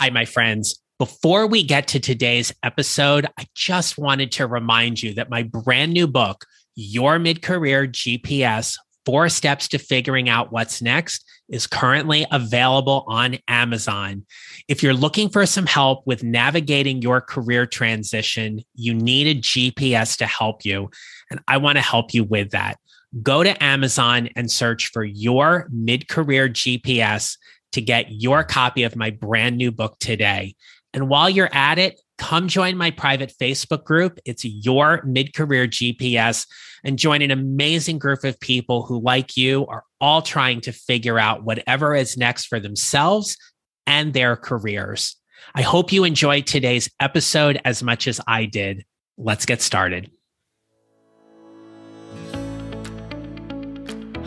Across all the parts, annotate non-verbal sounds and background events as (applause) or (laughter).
Hi, my friends. Before we get to today's episode, I just wanted to remind you that my brand new book, Your Mid Career GPS Four Steps to Figuring Out What's Next, is currently available on Amazon. If you're looking for some help with navigating your career transition, you need a GPS to help you. And I want to help you with that. Go to Amazon and search for your mid career GPS to get your copy of my brand new book today. And while you're at it, come join my private Facebook group. It's your mid career GPS and join an amazing group of people who, like you, are all trying to figure out whatever is next for themselves and their careers. I hope you enjoyed today's episode as much as I did. Let's get started.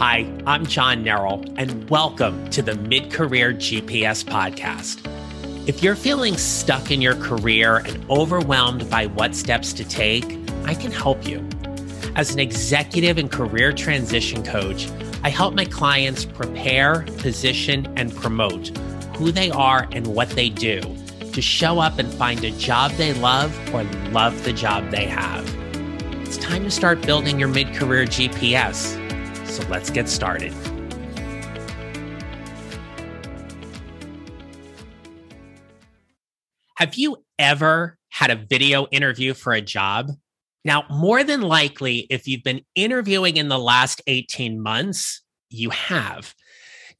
Hi, I'm John Neral, and welcome to the Mid Career GPS Podcast. If you're feeling stuck in your career and overwhelmed by what steps to take, I can help you. As an executive and career transition coach, I help my clients prepare, position, and promote who they are and what they do to show up and find a job they love or love the job they have. It's time to start building your mid career GPS. So let's get started. Have you ever had a video interview for a job? Now, more than likely, if you've been interviewing in the last 18 months, you have.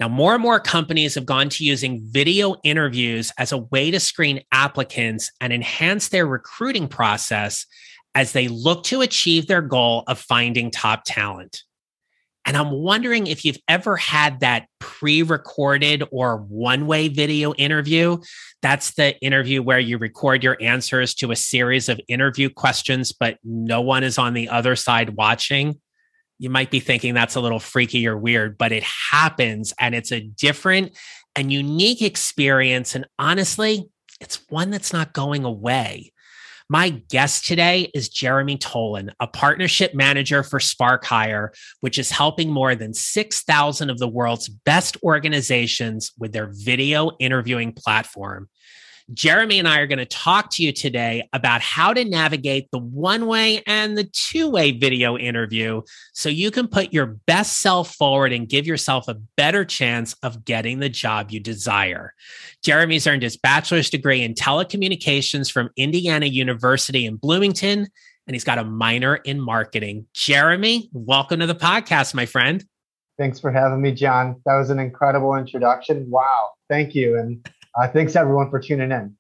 Now, more and more companies have gone to using video interviews as a way to screen applicants and enhance their recruiting process as they look to achieve their goal of finding top talent. And I'm wondering if you've ever had that pre recorded or one way video interview. That's the interview where you record your answers to a series of interview questions, but no one is on the other side watching. You might be thinking that's a little freaky or weird, but it happens and it's a different and unique experience. And honestly, it's one that's not going away. My guest today is Jeremy Tolan, a partnership manager for Spark Hire, which is helping more than 6,000 of the world's best organizations with their video interviewing platform. Jeremy and I are going to talk to you today about how to navigate the one way and the two way video interview so you can put your best self forward and give yourself a better chance of getting the job you desire. Jeremy's earned his bachelor's degree in telecommunications from Indiana University in Bloomington, and he's got a minor in marketing. Jeremy, welcome to the podcast, my friend. Thanks for having me, John. That was an incredible introduction. Wow. Thank you. And uh, thanks everyone for tuning in.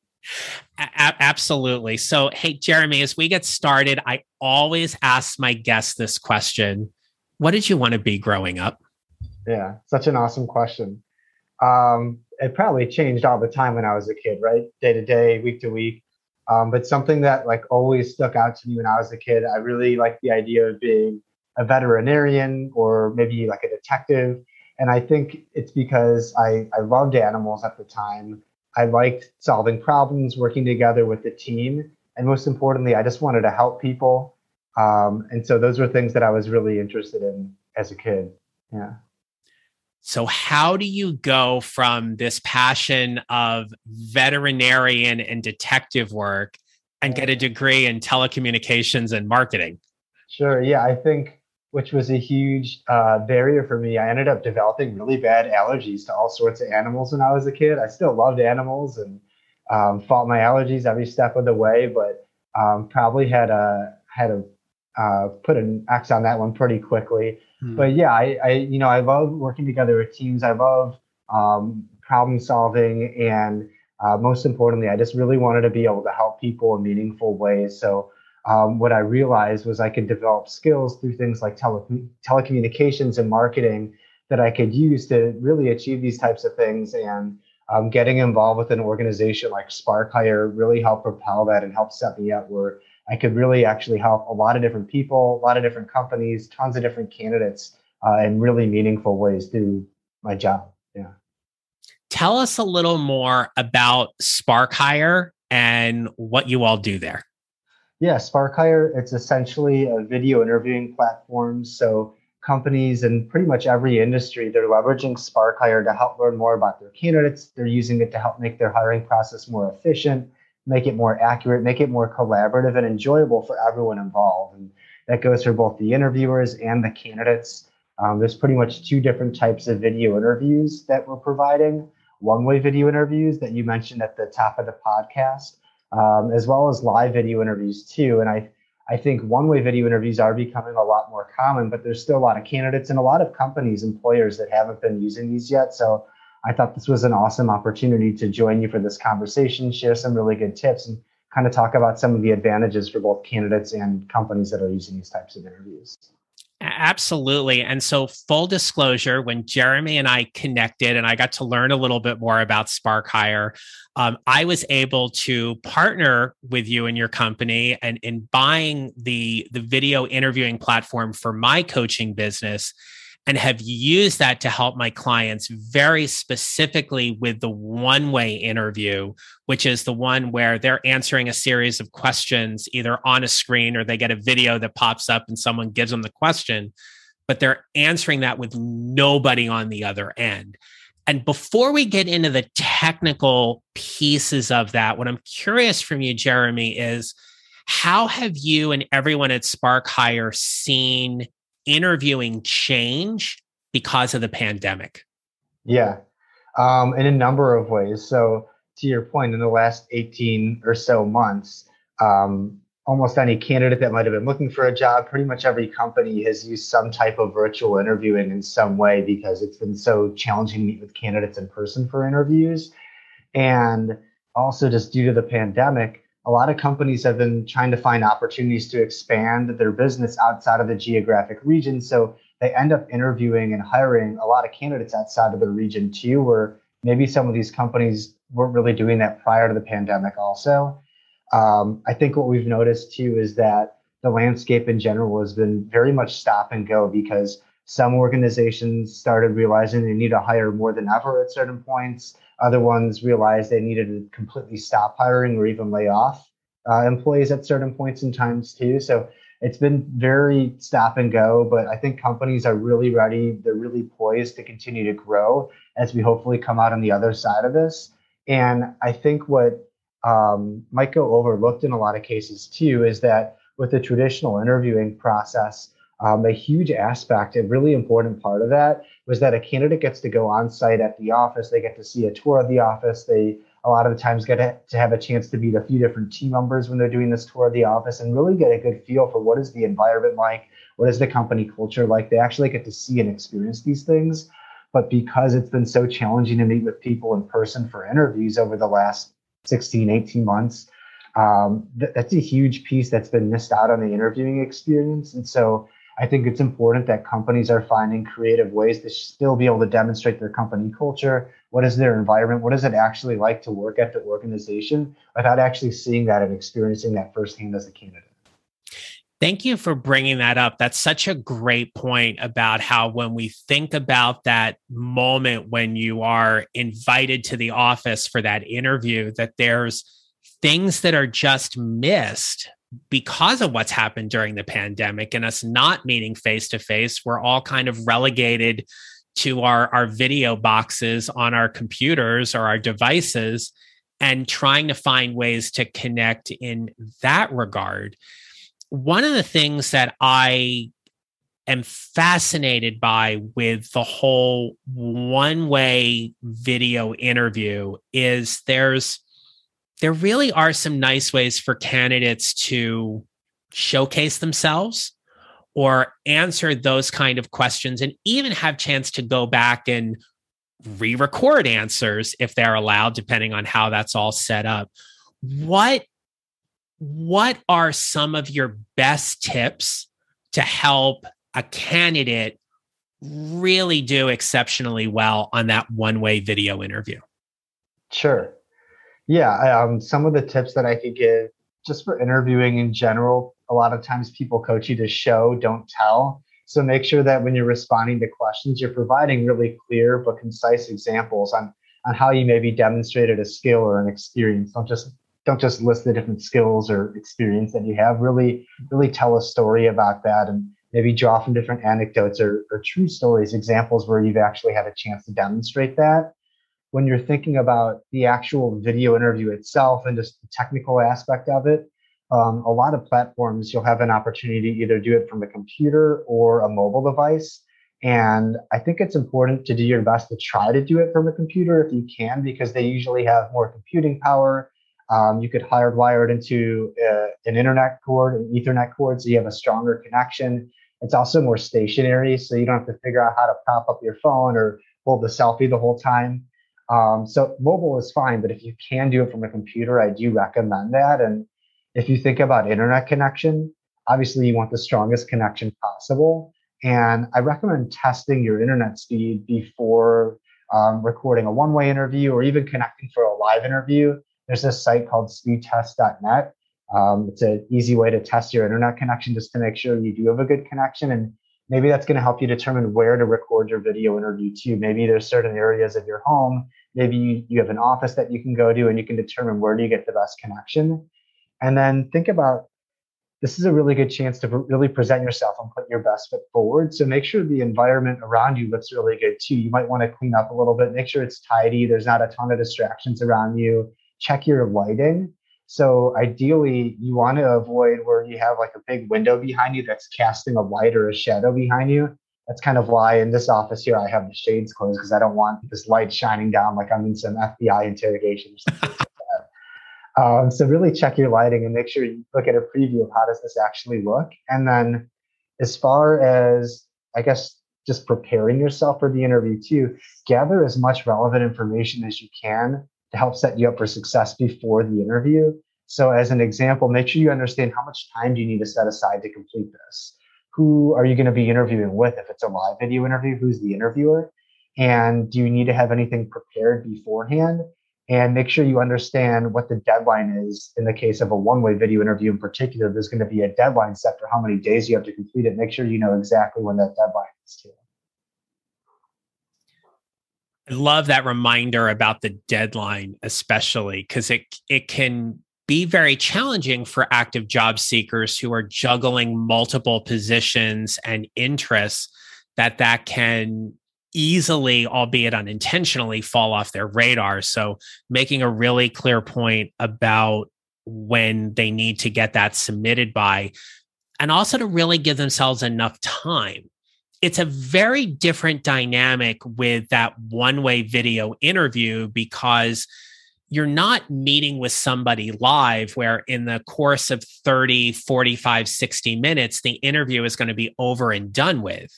A- absolutely. So, hey, Jeremy, as we get started, I always ask my guests this question What did you want to be growing up? Yeah, such an awesome question. Um, it probably changed all the time when I was a kid, right? Day to day, week to week. Um, but something that like always stuck out to me when I was a kid, I really liked the idea of being a veterinarian or maybe like a detective. And I think it's because I, I loved animals at the time. I liked solving problems, working together with the team. And most importantly, I just wanted to help people. Um, and so those were things that I was really interested in as a kid. Yeah. So, how do you go from this passion of veterinarian and detective work and get a degree in telecommunications and marketing? Sure. Yeah. I think which was a huge uh, barrier for me. I ended up developing really bad allergies to all sorts of animals when I was a kid. I still loved animals and um, fought my allergies every step of the way, but um, probably had a had a uh, put an X on that one pretty quickly. Hmm. But yeah, I, I, you know I love working together with teams. I love um, problem solving, and uh, most importantly, I just really wanted to be able to help people in meaningful ways. So um, what I realized was I could develop skills through things like tele- telecommunications and marketing that I could use to really achieve these types of things. And um, getting involved with an organization like Spark Hire really helped propel that and help set me up where I could really actually help a lot of different people, a lot of different companies, tons of different candidates uh, in really meaningful ways through my job. Yeah. Tell us a little more about Spark Hire and what you all do there. Yeah, Spark Hire, it's essentially a video interviewing platform. So companies in pretty much every industry, they're leveraging SparkHire to help learn more about their candidates. They're using it to help make their hiring process more efficient, make it more accurate, make it more collaborative and enjoyable for everyone involved. And that goes for both the interviewers and the candidates. Um, there's pretty much two different types of video interviews that we're providing one way video interviews that you mentioned at the top of the podcast, um, as well as live video interviews too. And I I think one way video interviews are becoming a lot more common, but there's still a lot of candidates and a lot of companies, employers that haven't been using these yet. So I thought this was an awesome opportunity to join you for this conversation, share some really good tips, and kind of talk about some of the advantages for both candidates and companies that are using these types of interviews. Absolutely. And so, full disclosure, when Jeremy and I connected and I got to learn a little bit more about SparkHire, um, I was able to partner with you and your company and in buying the, the video interviewing platform for my coaching business and have used that to help my clients very specifically with the one way interview, which is the one where they're answering a series of questions either on a screen or they get a video that pops up and someone gives them the question, but they're answering that with nobody on the other end. And before we get into the technical pieces of that, what I'm curious from you, Jeremy, is how have you and everyone at SparkHire seen interviewing change because of the pandemic? Yeah, um, in a number of ways. So, to your point, in the last 18 or so months, um, almost any candidate that might have been looking for a job, pretty much every company has used some type of virtual interviewing in some way because it's been so challenging to meet with candidates in person for interviews. And also, just due to the pandemic, a lot of companies have been trying to find opportunities to expand their business outside of the geographic region. So they end up interviewing and hiring a lot of candidates outside of the region too, where maybe some of these companies weren't really doing that prior to the pandemic, also. Um, I think what we've noticed too is that the landscape in general has been very much stop and go because some organizations started realizing they need to hire more than ever at certain points. Other ones realized they needed to completely stop hiring or even lay off uh, employees at certain points in times too. So it's been very stop and go, but I think companies are really ready. They're really poised to continue to grow as we hopefully come out on the other side of this. And I think what um, might go overlooked in a lot of cases too is that with the traditional interviewing process, um, a huge aspect, a really important part of that was that a candidate gets to go on site at the office. They get to see a tour of the office. They a lot of the times get to have a chance to meet a few different team members when they're doing this tour of the office and really get a good feel for what is the environment like, what is the company culture like. They actually get to see and experience these things. But because it's been so challenging to meet with people in person for interviews over the last 16, 18 months, um, th- that's a huge piece that's been missed out on the interviewing experience. And so I think it's important that companies are finding creative ways to still be able to demonstrate their company culture. What is their environment? What is it actually like to work at the organization without actually seeing that and experiencing that firsthand as a candidate? Thank you for bringing that up. That's such a great point about how, when we think about that moment when you are invited to the office for that interview, that there's things that are just missed because of what's happened during the pandemic and us not meeting face to face, we're all kind of relegated to our, our video boxes on our computers or our devices and trying to find ways to connect in that regard. One of the things that I am fascinated by with the whole one way video interview is there's there really are some nice ways for candidates to showcase themselves or answer those kind of questions and even have chance to go back and re-record answers if they're allowed depending on how that's all set up. What what are some of your best tips to help a candidate really do exceptionally well on that one way video interview? Sure yeah, um, some of the tips that I could give just for interviewing in general, a lot of times people coach you to show, don't tell. So make sure that when you're responding to questions, you're providing really clear but concise examples on on how you maybe demonstrated a skill or an experience. Don't just don't just list the different skills or experience that you have. Really, really tell a story about that and maybe draw from different anecdotes or, or true stories, examples where you've actually had a chance to demonstrate that. When you're thinking about the actual video interview itself and just the technical aspect of it, um, a lot of platforms you'll have an opportunity to either do it from a computer or a mobile device. And I think it's important to do your best to try to do it from a computer if you can, because they usually have more computing power. Um, you could hardwire it into uh, an internet cord, an Ethernet cord, so you have a stronger connection. It's also more stationary, so you don't have to figure out how to prop up your phone or hold the selfie the whole time. Um, so mobile is fine, but if you can do it from a computer, I do recommend that. And if you think about internet connection, obviously you want the strongest connection possible. And I recommend testing your internet speed before um, recording a one way interview or even connecting for a live interview. There's this site called speedtest.net um, it's an easy way to test your internet connection just to make sure you do have a good connection. And maybe that's going to help you determine where to record your video interview to. Maybe there's certain areas of your home. Maybe you, you have an office that you can go to and you can determine where do you get the best connection. And then think about this is a really good chance to really present yourself and put your best foot forward. So make sure the environment around you looks really good too. You might want to clean up a little bit, make sure it's tidy. There's not a ton of distractions around you. Check your lighting so ideally, you want to avoid where you have like a big window behind you that's casting a light or a shadow behind you. That's kind of why in this office here I have the shades closed because I don't want this light shining down like I'm in some FBI interrogation. Um, so really check your lighting and make sure you look at a preview of how does this actually look. And then as far as I guess just preparing yourself for the interview too, gather as much relevant information as you can to help set you up for success before the interview. So, as an example, make sure you understand how much time do you need to set aside to complete this. Who are you going to be interviewing with? If it's a live video interview, who's the interviewer? And do you need to have anything prepared beforehand? And make sure you understand what the deadline is. In the case of a one way video interview in particular, there's going to be a deadline set for how many days you have to complete it. Make sure you know exactly when that deadline is too. I love that reminder about the deadline, especially because it it can be very challenging for active job seekers who are juggling multiple positions and interests that that can easily albeit unintentionally fall off their radar. So making a really clear point about when they need to get that submitted by and also to really give themselves enough time. It's a very different dynamic with that one way video interview because you're not meeting with somebody live where in the course of 30 45 60 minutes the interview is going to be over and done with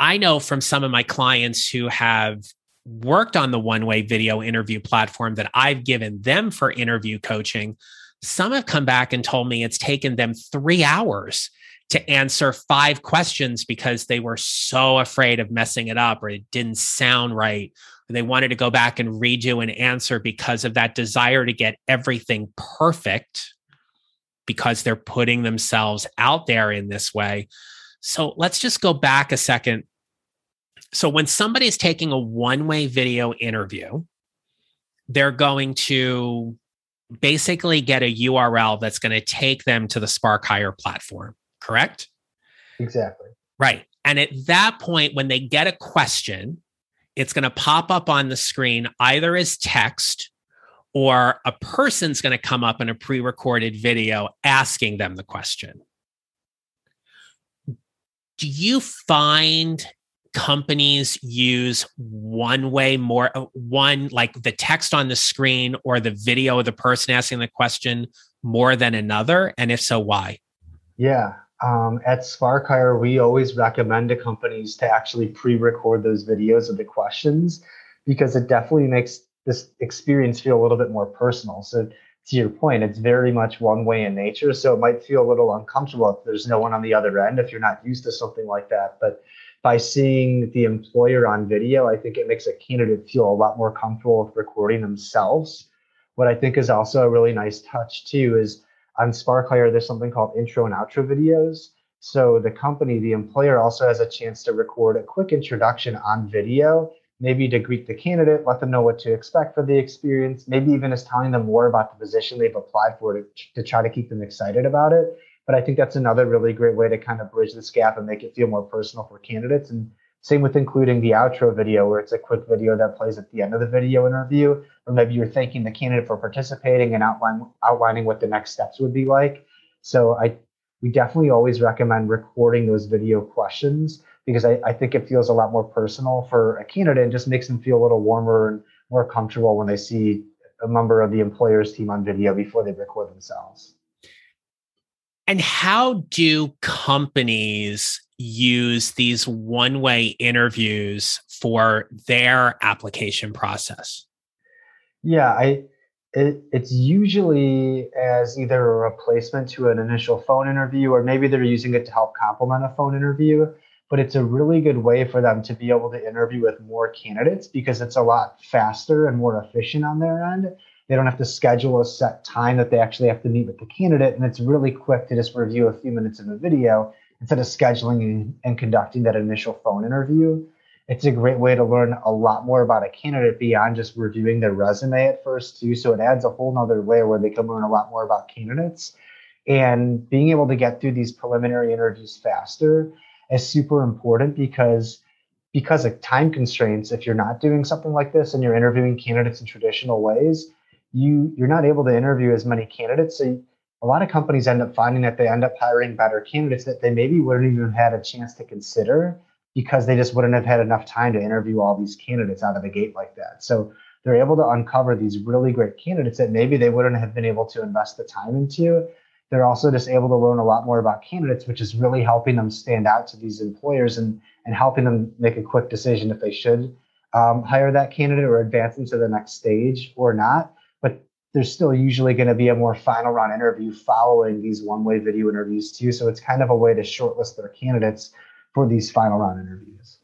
i know from some of my clients who have worked on the one way video interview platform that i've given them for interview coaching some have come back and told me it's taken them three hours to answer five questions because they were so afraid of messing it up or it didn't sound right. They wanted to go back and redo an answer because of that desire to get everything perfect because they're putting themselves out there in this way. So let's just go back a second. So when somebody's taking a one way video interview, they're going to basically get a URL that's going to take them to the Spark Hire platform correct? Exactly. Right. And at that point, when they get a question, it's going to pop up on the screen either as text or a person's going to come up in a pre recorded video asking them the question. Do you find companies use one way more, uh, one like the text on the screen or the video of the person asking the question more than another? And if so, why? Yeah, um, at SparkHire, we always recommend to companies to actually pre-record those videos of the questions because it definitely makes this experience feel a little bit more personal. So to your point, it's very much one way in nature. So it might feel a little uncomfortable if there's no one on the other end, if you're not used to something like that. But by seeing the employer on video, I think it makes a candidate feel a lot more comfortable with recording themselves. What I think is also a really nice touch too is on SparkHire, there's something called intro and outro videos. So the company, the employer also has a chance to record a quick introduction on video, maybe to greet the candidate, let them know what to expect for the experience, maybe even is telling them more about the position they've applied for to, to try to keep them excited about it. But I think that's another really great way to kind of bridge this gap and make it feel more personal for candidates. And same with including the outro video, where it's a quick video that plays at the end of the video interview, or maybe you're thanking the candidate for participating and outline, outlining what the next steps would be like. So I we definitely always recommend recording those video questions because I, I think it feels a lot more personal for a candidate and just makes them feel a little warmer and more comfortable when they see a member of the employer's team on video before they record themselves. And how do companies use these one way interviews for their application process? Yeah, I it, it's usually as either a replacement to an initial phone interview or maybe they're using it to help complement a phone interview but it's a really good way for them to be able to interview with more candidates because it's a lot faster and more efficient on their end they don't have to schedule a set time that they actually have to meet with the candidate and it's really quick to just review a few minutes of a video instead of scheduling and, conducting that initial phone interview. It's a great way to learn a lot more about a candidate beyond just reviewing their resume at first too. So it adds a whole nother layer where they can learn a lot more about candidates. And being able to get through these preliminary interviews faster is super important because because of time constraints if you're not doing something like this and you're interviewing candidates in traditional ways you you're not able to interview as many candidates. So a lot of companies end up finding that they end up hiring better candidates that they maybe wouldn't even have had a chance to consider because they just wouldn't have had enough time to interview all these candidates out of the gate like that. So they're able to uncover these really great candidates that maybe they wouldn't have been able to invest the time into. They're also just able to learn a lot more about candidates, which is really helping them stand out to these employers and, and helping them make a quick decision if they should um, hire that candidate or advance them to the next stage or not. There's still usually going to be a more final round interview following these one way video interviews, too. So it's kind of a way to shortlist their candidates for these final round interviews.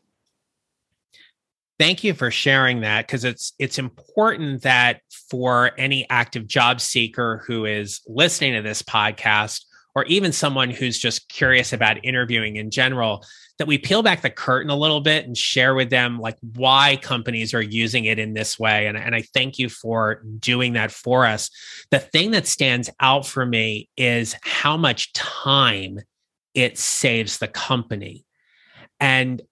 Thank you for sharing that because it's it's important that for any active job seeker who is listening to this podcast or even someone who's just curious about interviewing in general that we peel back the curtain a little bit and share with them like why companies are using it in this way. And, and i thank you for doing that for us. The thing that stands out for me is how much time it saves the company. And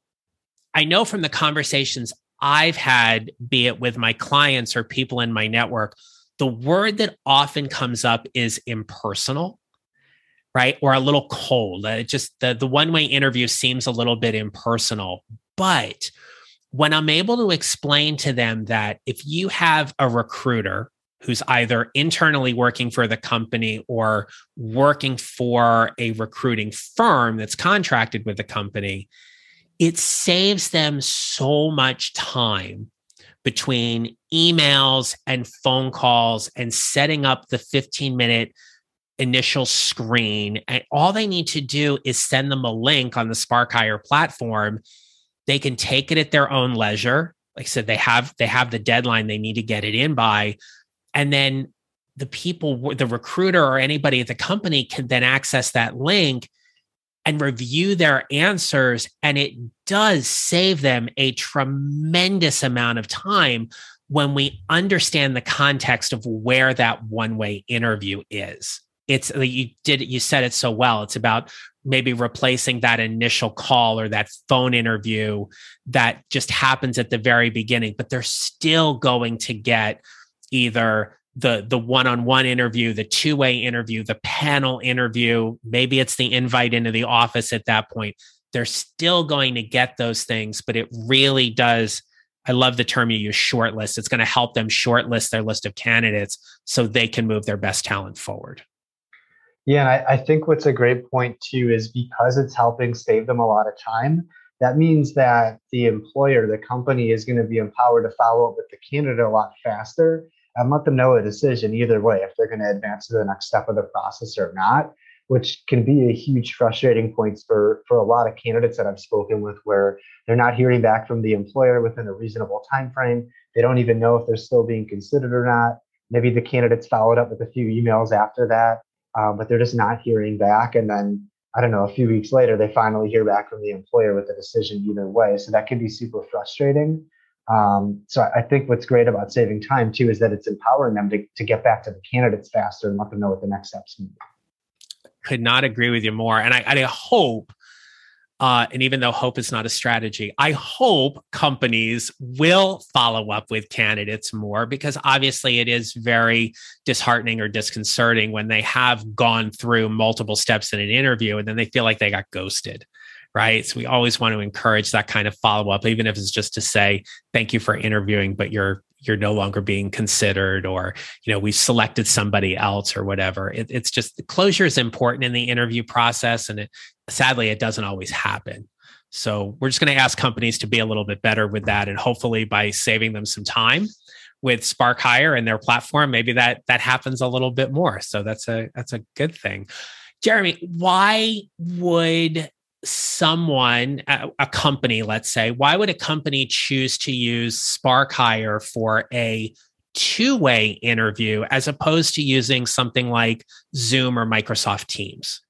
I know from the conversations I've had, be it with my clients or people in my network, the word that often comes up is impersonal, right? Or a little cold. Uh, it just the, the one way interview seems a little bit impersonal. But when I'm able to explain to them that if you have a recruiter who's either internally working for the company or working for a recruiting firm that's contracted with the company, it saves them so much time between emails and phone calls and setting up the 15 minute initial screen. And all they need to do is send them a link on the Spark Hire platform. They can take it at their own leisure. Like I said, they have they have the deadline they need to get it in by. And then the people, the recruiter or anybody at the company can then access that link and review their answers. And it does save them a tremendous amount of time when we understand the context of where that one way interview is. It's like you did you said it so well. It's about maybe replacing that initial call or that phone interview that just happens at the very beginning, but they're still going to get either the the one-on-one interview the two-way interview the panel interview maybe it's the invite into the office at that point. They're still going to get those things but it really does i love the term you use shortlist. It's going to help them shortlist their list of candidates so they can move their best talent forward yeah I, I think what's a great point too is because it's helping save them a lot of time that means that the employer the company is going to be empowered to follow up with the candidate a lot faster and let them know a decision either way if they're going to advance to the next step of the process or not which can be a huge frustrating point for for a lot of candidates that I've spoken with where they're not hearing back from the employer within a reasonable time frame they don't even know if they're still being considered or not. Maybe the candidates followed up with a few emails after that um, but they're just not hearing back and then I don't know, a few weeks later, they finally hear back from the employer with a decision either way. So that can be super frustrating. Um, so I think what's great about saving time too is that it's empowering them to, to get back to the candidates faster and let them know what the next steps be. could not agree with you more. And I, I hope uh, and even though hope is not a strategy, I hope companies will follow up with candidates more because obviously it is very disheartening or disconcerting when they have gone through multiple steps in an interview and then they feel like they got ghosted. Right. So we always want to encourage that kind of follow up, even if it's just to say, thank you for interviewing, but you're you're no longer being considered or you know we've selected somebody else or whatever. It, it's just the closure is important in the interview process and it sadly it doesn't always happen. So we're just going to ask companies to be a little bit better with that and hopefully by saving them some time with spark hire and their platform maybe that that happens a little bit more. So that's a that's a good thing. Jeremy why would someone, a, company, let's say, why would a company choose to use Spark Hire for a two way interview as opposed to using something like Zoom or Microsoft Teams?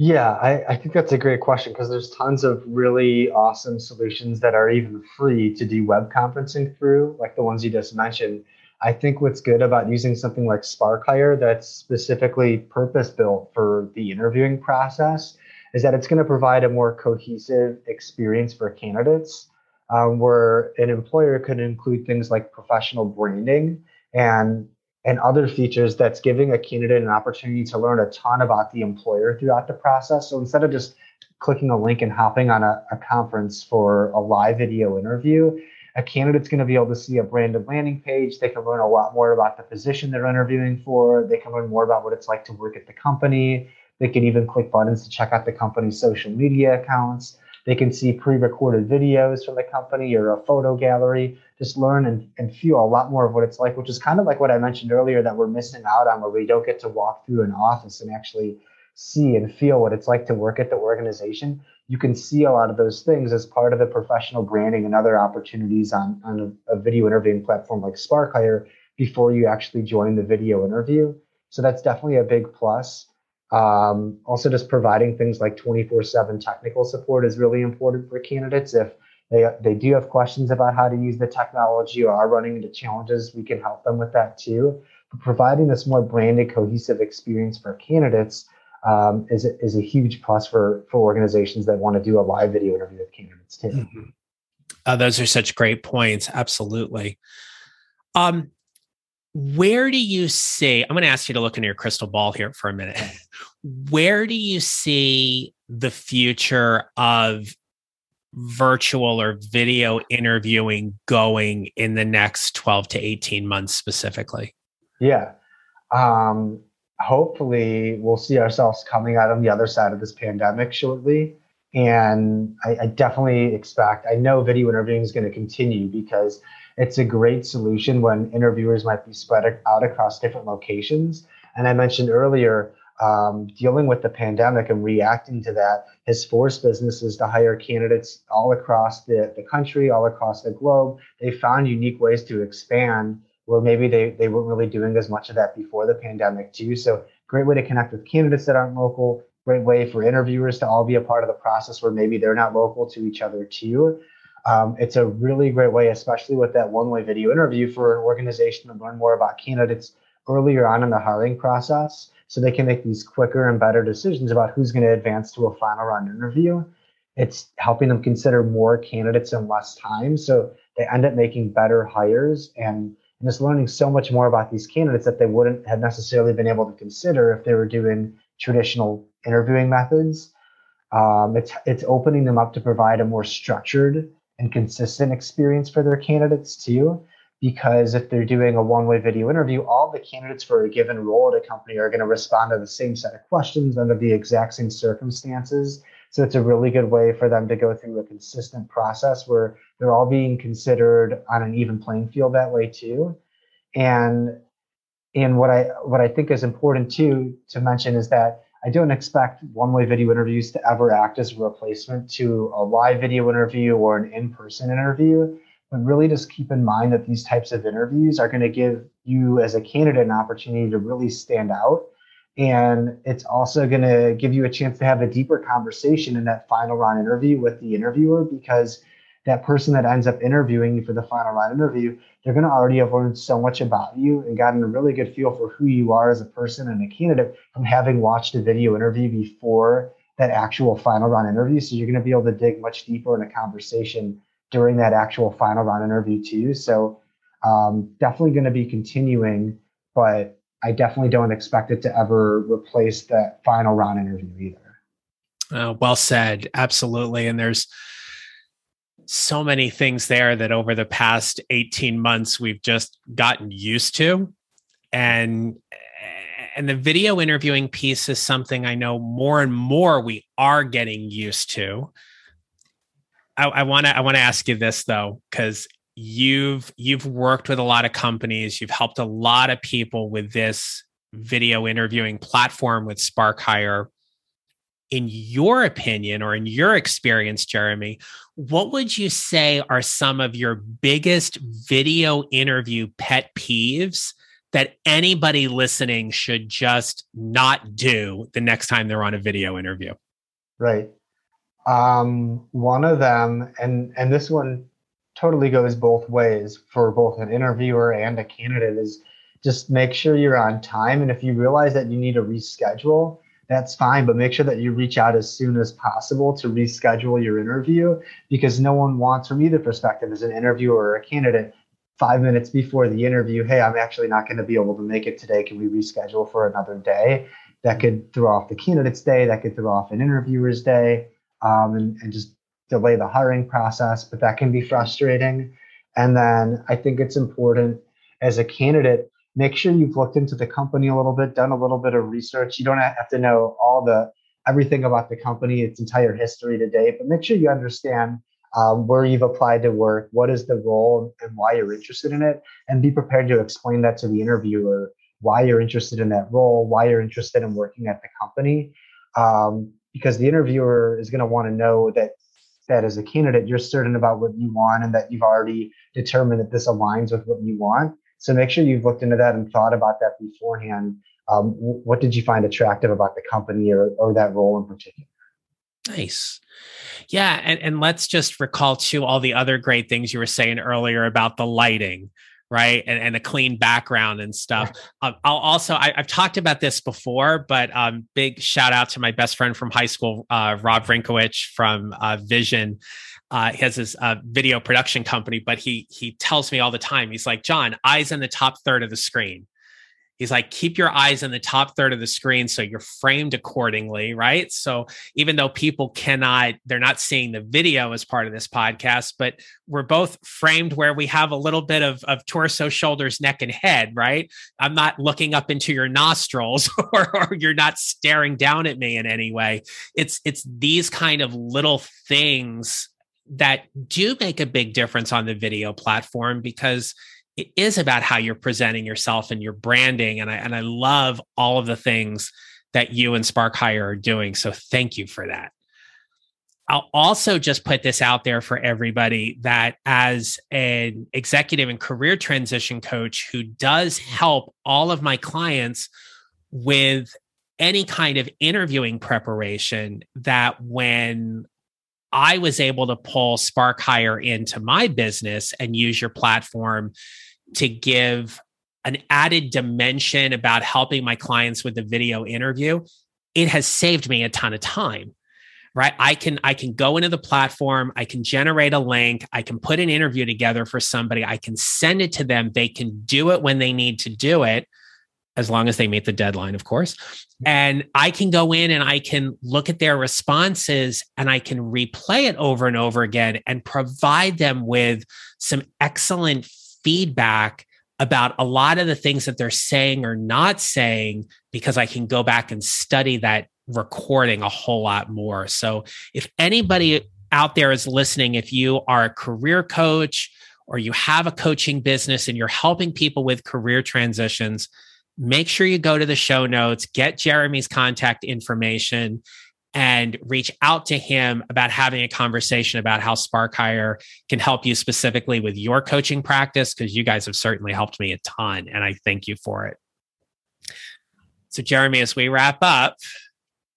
Yeah, I, I think that's a great question because there's tons of really awesome solutions that are even free to do web conferencing through, like the ones you just mentioned. I think what's good about using something like Spark Hire that's specifically purpose built for the interviewing process is that it's going to provide a more cohesive experience for candidates um, where an employer could include things like professional branding and and other features that's giving a candidate an opportunity to learn a ton about the employer throughout the process. So instead of just clicking a link and hopping on a, a conference for a live video interview, a candidate's going to be able to see a branded landing page. They can learn a lot more about the position they're interviewing for. They can learn more about what it's like to work at the company. They can even click buttons to check out the company's social media accounts. They can see pre-recorded videos from the company or a photo gallery. Just learn and, and feel a lot more of what it's like, which is kind of like what I mentioned earlier that we're missing out on where we don't get to walk through an office and actually see and feel what it's like to work at the organization. You can see a lot of those things as part of the professional branding and other opportunities on, on a, a video interviewing platform like SparkHire before you actually join the video interview. So that's definitely a big plus. Um, also, just providing things like 24 7 technical support is really important for candidates. If they, they do have questions about how to use the technology or are running into challenges, we can help them with that too. But providing this more branded, cohesive experience for candidates um, is, is a huge plus for, for organizations that want to do a live video interview with candidates too. Mm-hmm. Uh, those are such great points. Absolutely. Um, where do you see i'm going to ask you to look into your crystal ball here for a minute. Where do you see the future of virtual or video interviewing going in the next 12 to 18 months specifically? Yeah. Um, hopefully we'll see ourselves coming out on the other side of this pandemic shortly. And I, I definitely expect i know video interviewing is going to continue because it's a great solution when interviewers might be spread out across different locations. And I mentioned earlier, um, dealing with the pandemic and reacting to that has forced businesses to hire candidates all across the, the country, all across the globe. They found unique ways to expand where maybe they, they weren't really doing as much of that before the pandemic, too. So, great way to connect with candidates that aren't local, great way for interviewers to all be a part of the process where maybe they're not local to each other, too. Um, it's a really great way, especially with that one way video interview, for an organization to learn more about candidates earlier on in the hiring process so they can make these quicker and better decisions about who's going to advance to a final round interview. It's helping them consider more candidates in less time. So they end up making better hires and, and just learning so much more about these candidates that they wouldn't have necessarily been able to consider if they were doing traditional interviewing methods. Um, it's it's opening them up to provide a more structured and consistent experience for their candidates too. Because if they're doing a one way video interview, all the candidates for a given role at a company are going to respond to the same set of questions under the exact same circumstances. So it's a really good way for them to go through a consistent process where they're all being considered on an even playing field that way too. And and what I what I think is important too to mention is that I don't expect one way video interviews to ever act as a replacement to a live video interview or an in person interview. But really, just keep in mind that these types of interviews are going to give you, as a candidate, an opportunity to really stand out. And it's also going to give you a chance to have a deeper conversation in that final round interview with the interviewer because that person that ends up interviewing you for the final round interview, they're going to already have learned so much about you and gotten a really good feel for who you are as a person and a candidate from having watched a video interview before that actual final round interview. So you're going to be able to dig much deeper in a conversation during that actual final round interview too. So um, definitely going to be continuing, but I definitely don't expect it to ever replace that final round interview either. Uh, well said. Absolutely. And there's so many things there that over the past 18 months we've just gotten used to. And and the video interviewing piece is something I know more and more we are getting used to. I want to I want to ask you this though, because you've you've worked with a lot of companies, you've helped a lot of people with this video interviewing platform with Spark Hire. In your opinion or in your experience, Jeremy, what would you say are some of your biggest video interview pet peeves that anybody listening should just not do the next time they're on a video interview? Right. Um, one of them, and and this one totally goes both ways for both an interviewer and a candidate, is just make sure you're on time. And if you realize that you need to reschedule, that's fine, but make sure that you reach out as soon as possible to reschedule your interview because no one wants, from either perspective, as an interviewer or a candidate, five minutes before the interview, hey, I'm actually not going to be able to make it today. Can we reschedule for another day? That could throw off the candidate's day, that could throw off an interviewer's day um, and, and just delay the hiring process, but that can be frustrating. And then I think it's important as a candidate, make sure you've looked into the company a little bit, done a little bit of research. You don't have to know all the everything about the company, its entire history to date, but make sure you understand um, where you've applied to work, what is the role, and why you're interested in it, and be prepared to explain that to the interviewer why you're interested in that role, why you're interested in working at the company. Um, because the interviewer is going to want to know that that as a candidate you're certain about what you want and that you've already determined that this aligns with what you want so make sure you've looked into that and thought about that beforehand. Um, what did you find attractive about the company or, or that role in particular? Nice. Yeah and, and let's just recall too all the other great things you were saying earlier about the lighting right and, and a clean background and stuff. Um, i'll also I, have talked about this before but um, big shout out to my best friend from high school uh, rob Rinkowich from uh, vision uh, he has his uh, video production company but he he tells me all the time he's like john eyes in the top third of the screen He's like, keep your eyes in the top third of the screen so you're framed accordingly, right? So even though people cannot, they're not seeing the video as part of this podcast, but we're both framed where we have a little bit of, of torso, shoulders, neck, and head, right? I'm not looking up into your nostrils (laughs) or, or you're not staring down at me in any way. It's it's these kind of little things that do make a big difference on the video platform because it is about how you're presenting yourself and your branding. And I and I love all of the things that you and Spark Hire are doing. So thank you for that. I'll also just put this out there for everybody that as an executive and career transition coach who does help all of my clients with any kind of interviewing preparation, that when I was able to pull Spark Hire into my business and use your platform to give an added dimension about helping my clients with the video interview, it has saved me a ton of time. Right. I can I can go into the platform, I can generate a link, I can put an interview together for somebody, I can send it to them. They can do it when they need to do it, as long as they meet the deadline, of course. Mm-hmm. And I can go in and I can look at their responses and I can replay it over and over again and provide them with some excellent feedback about a lot of the things that they're saying or not saying because I can go back and study that recording a whole lot more. So if anybody out there is listening, if you are a career coach or you have a coaching business and you're helping people with career transitions, make sure you go to the show notes, get Jeremy's contact information, and reach out to him about having a conversation about how Spark Hire can help you specifically with your coaching practice, because you guys have certainly helped me a ton. And I thank you for it. So, Jeremy, as we wrap up,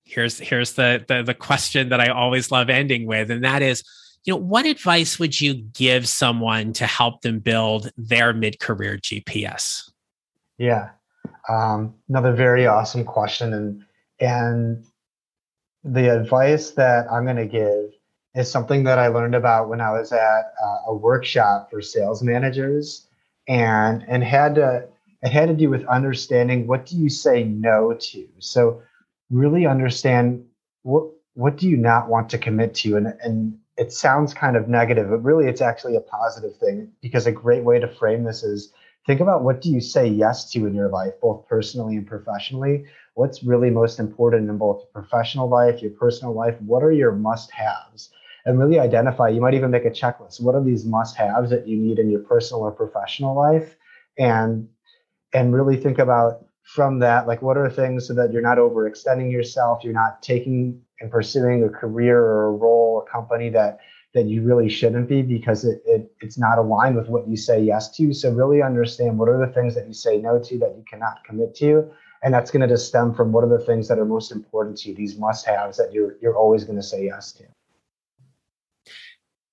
here's here's the, the the question that I always love ending with, and that is you know, what advice would you give someone to help them build their mid-career GPS? Yeah, um, another very awesome question, and and the advice that I'm going to give is something that I learned about when I was at uh, a workshop for sales managers, and and had to it had to do with understanding what do you say no to. So really understand what what do you not want to commit to, and and it sounds kind of negative, but really it's actually a positive thing because a great way to frame this is think about what do you say yes to in your life both personally and professionally? What's really most important in both your professional life your personal life? What are your must haves and really identify you might even make a checklist. What are these must haves that you need in your personal or professional life? And and really think about from that like what are things so that you're not overextending yourself you're not taking and pursuing a career or a role a company that that you really shouldn't be because it, it it's not aligned with what you say yes to. So really understand what are the things that you say no to that you cannot commit to. And that's going to just stem from what are the things that are most important to you, these must-haves that you're you're always going to say yes to.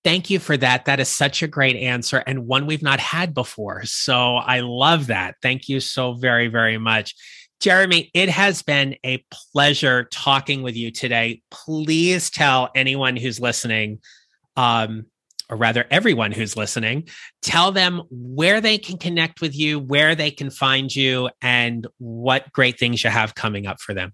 Thank you for that. That is such a great answer and one we've not had before. So I love that. Thank you so very, very much. Jeremy, it has been a pleasure talking with you today. Please tell anyone who's listening um, or rather everyone who's listening, tell them where they can connect with you, where they can find you, and what great things you have coming up for them.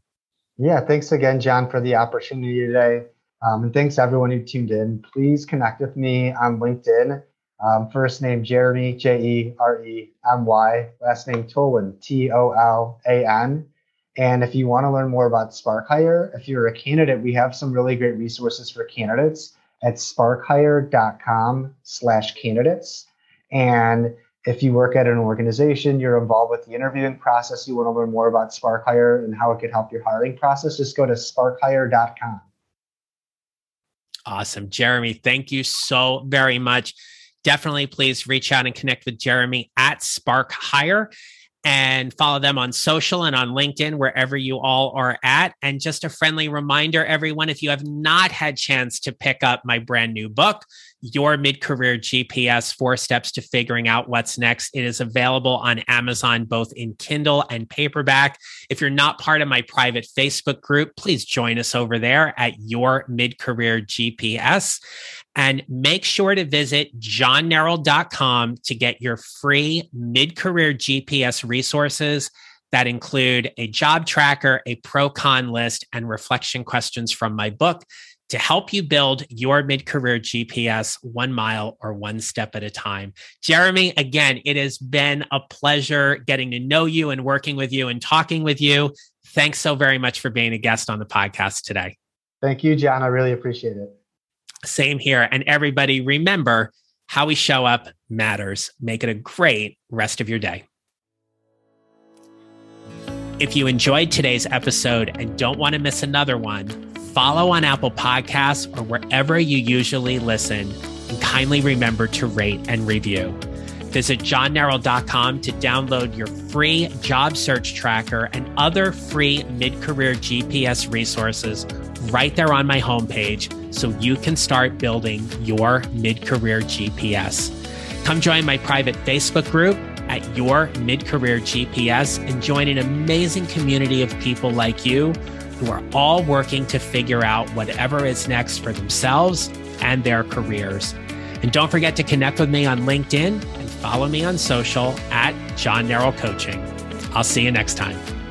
Yeah, thanks again, John, for the opportunity today. Um, and thanks everyone who tuned in. Please connect with me on LinkedIn. Um, first name Jeremy, J E R E M Y. Last name Tolan, T O L A N. And if you want to learn more about SparkHire, if you're a candidate, we have some really great resources for candidates at sparkhire.com slash candidates. And if you work at an organization, you're involved with the interviewing process, you want to learn more about SparkHire and how it could help your hiring process, just go to sparkhire.com. Awesome. Jeremy, thank you so very much. Definitely please reach out and connect with Jeremy at SparkHire and follow them on social and on LinkedIn, wherever you all are at. And just a friendly reminder, everyone, if you have not had chance to pick up my brand new book, your mid career GPS Four Steps to Figuring Out What's Next. It is available on Amazon, both in Kindle and paperback. If you're not part of my private Facebook group, please join us over there at Your Mid Career GPS. And make sure to visit johnneral.com to get your free mid career GPS resources that include a job tracker, a pro con list, and reflection questions from my book to help you build your mid career GPS one mile or one step at a time. Jeremy, again, it has been a pleasure getting to know you and working with you and talking with you. Thanks so very much for being a guest on the podcast today. Thank you, John. I really appreciate it. Same here. And everybody, remember how we show up matters. Make it a great rest of your day. If you enjoyed today's episode and don't want to miss another one, follow on Apple Podcasts or wherever you usually listen, and kindly remember to rate and review. Visit johnneral.com to download your free job search tracker and other free mid career GPS resources right there on my homepage so you can start building your mid career GPS. Come join my private Facebook group at Your Mid Career GPS and join an amazing community of people like you who are all working to figure out whatever is next for themselves and their careers. And don't forget to connect with me on LinkedIn and follow me on social at John Neral Coaching. I'll see you next time.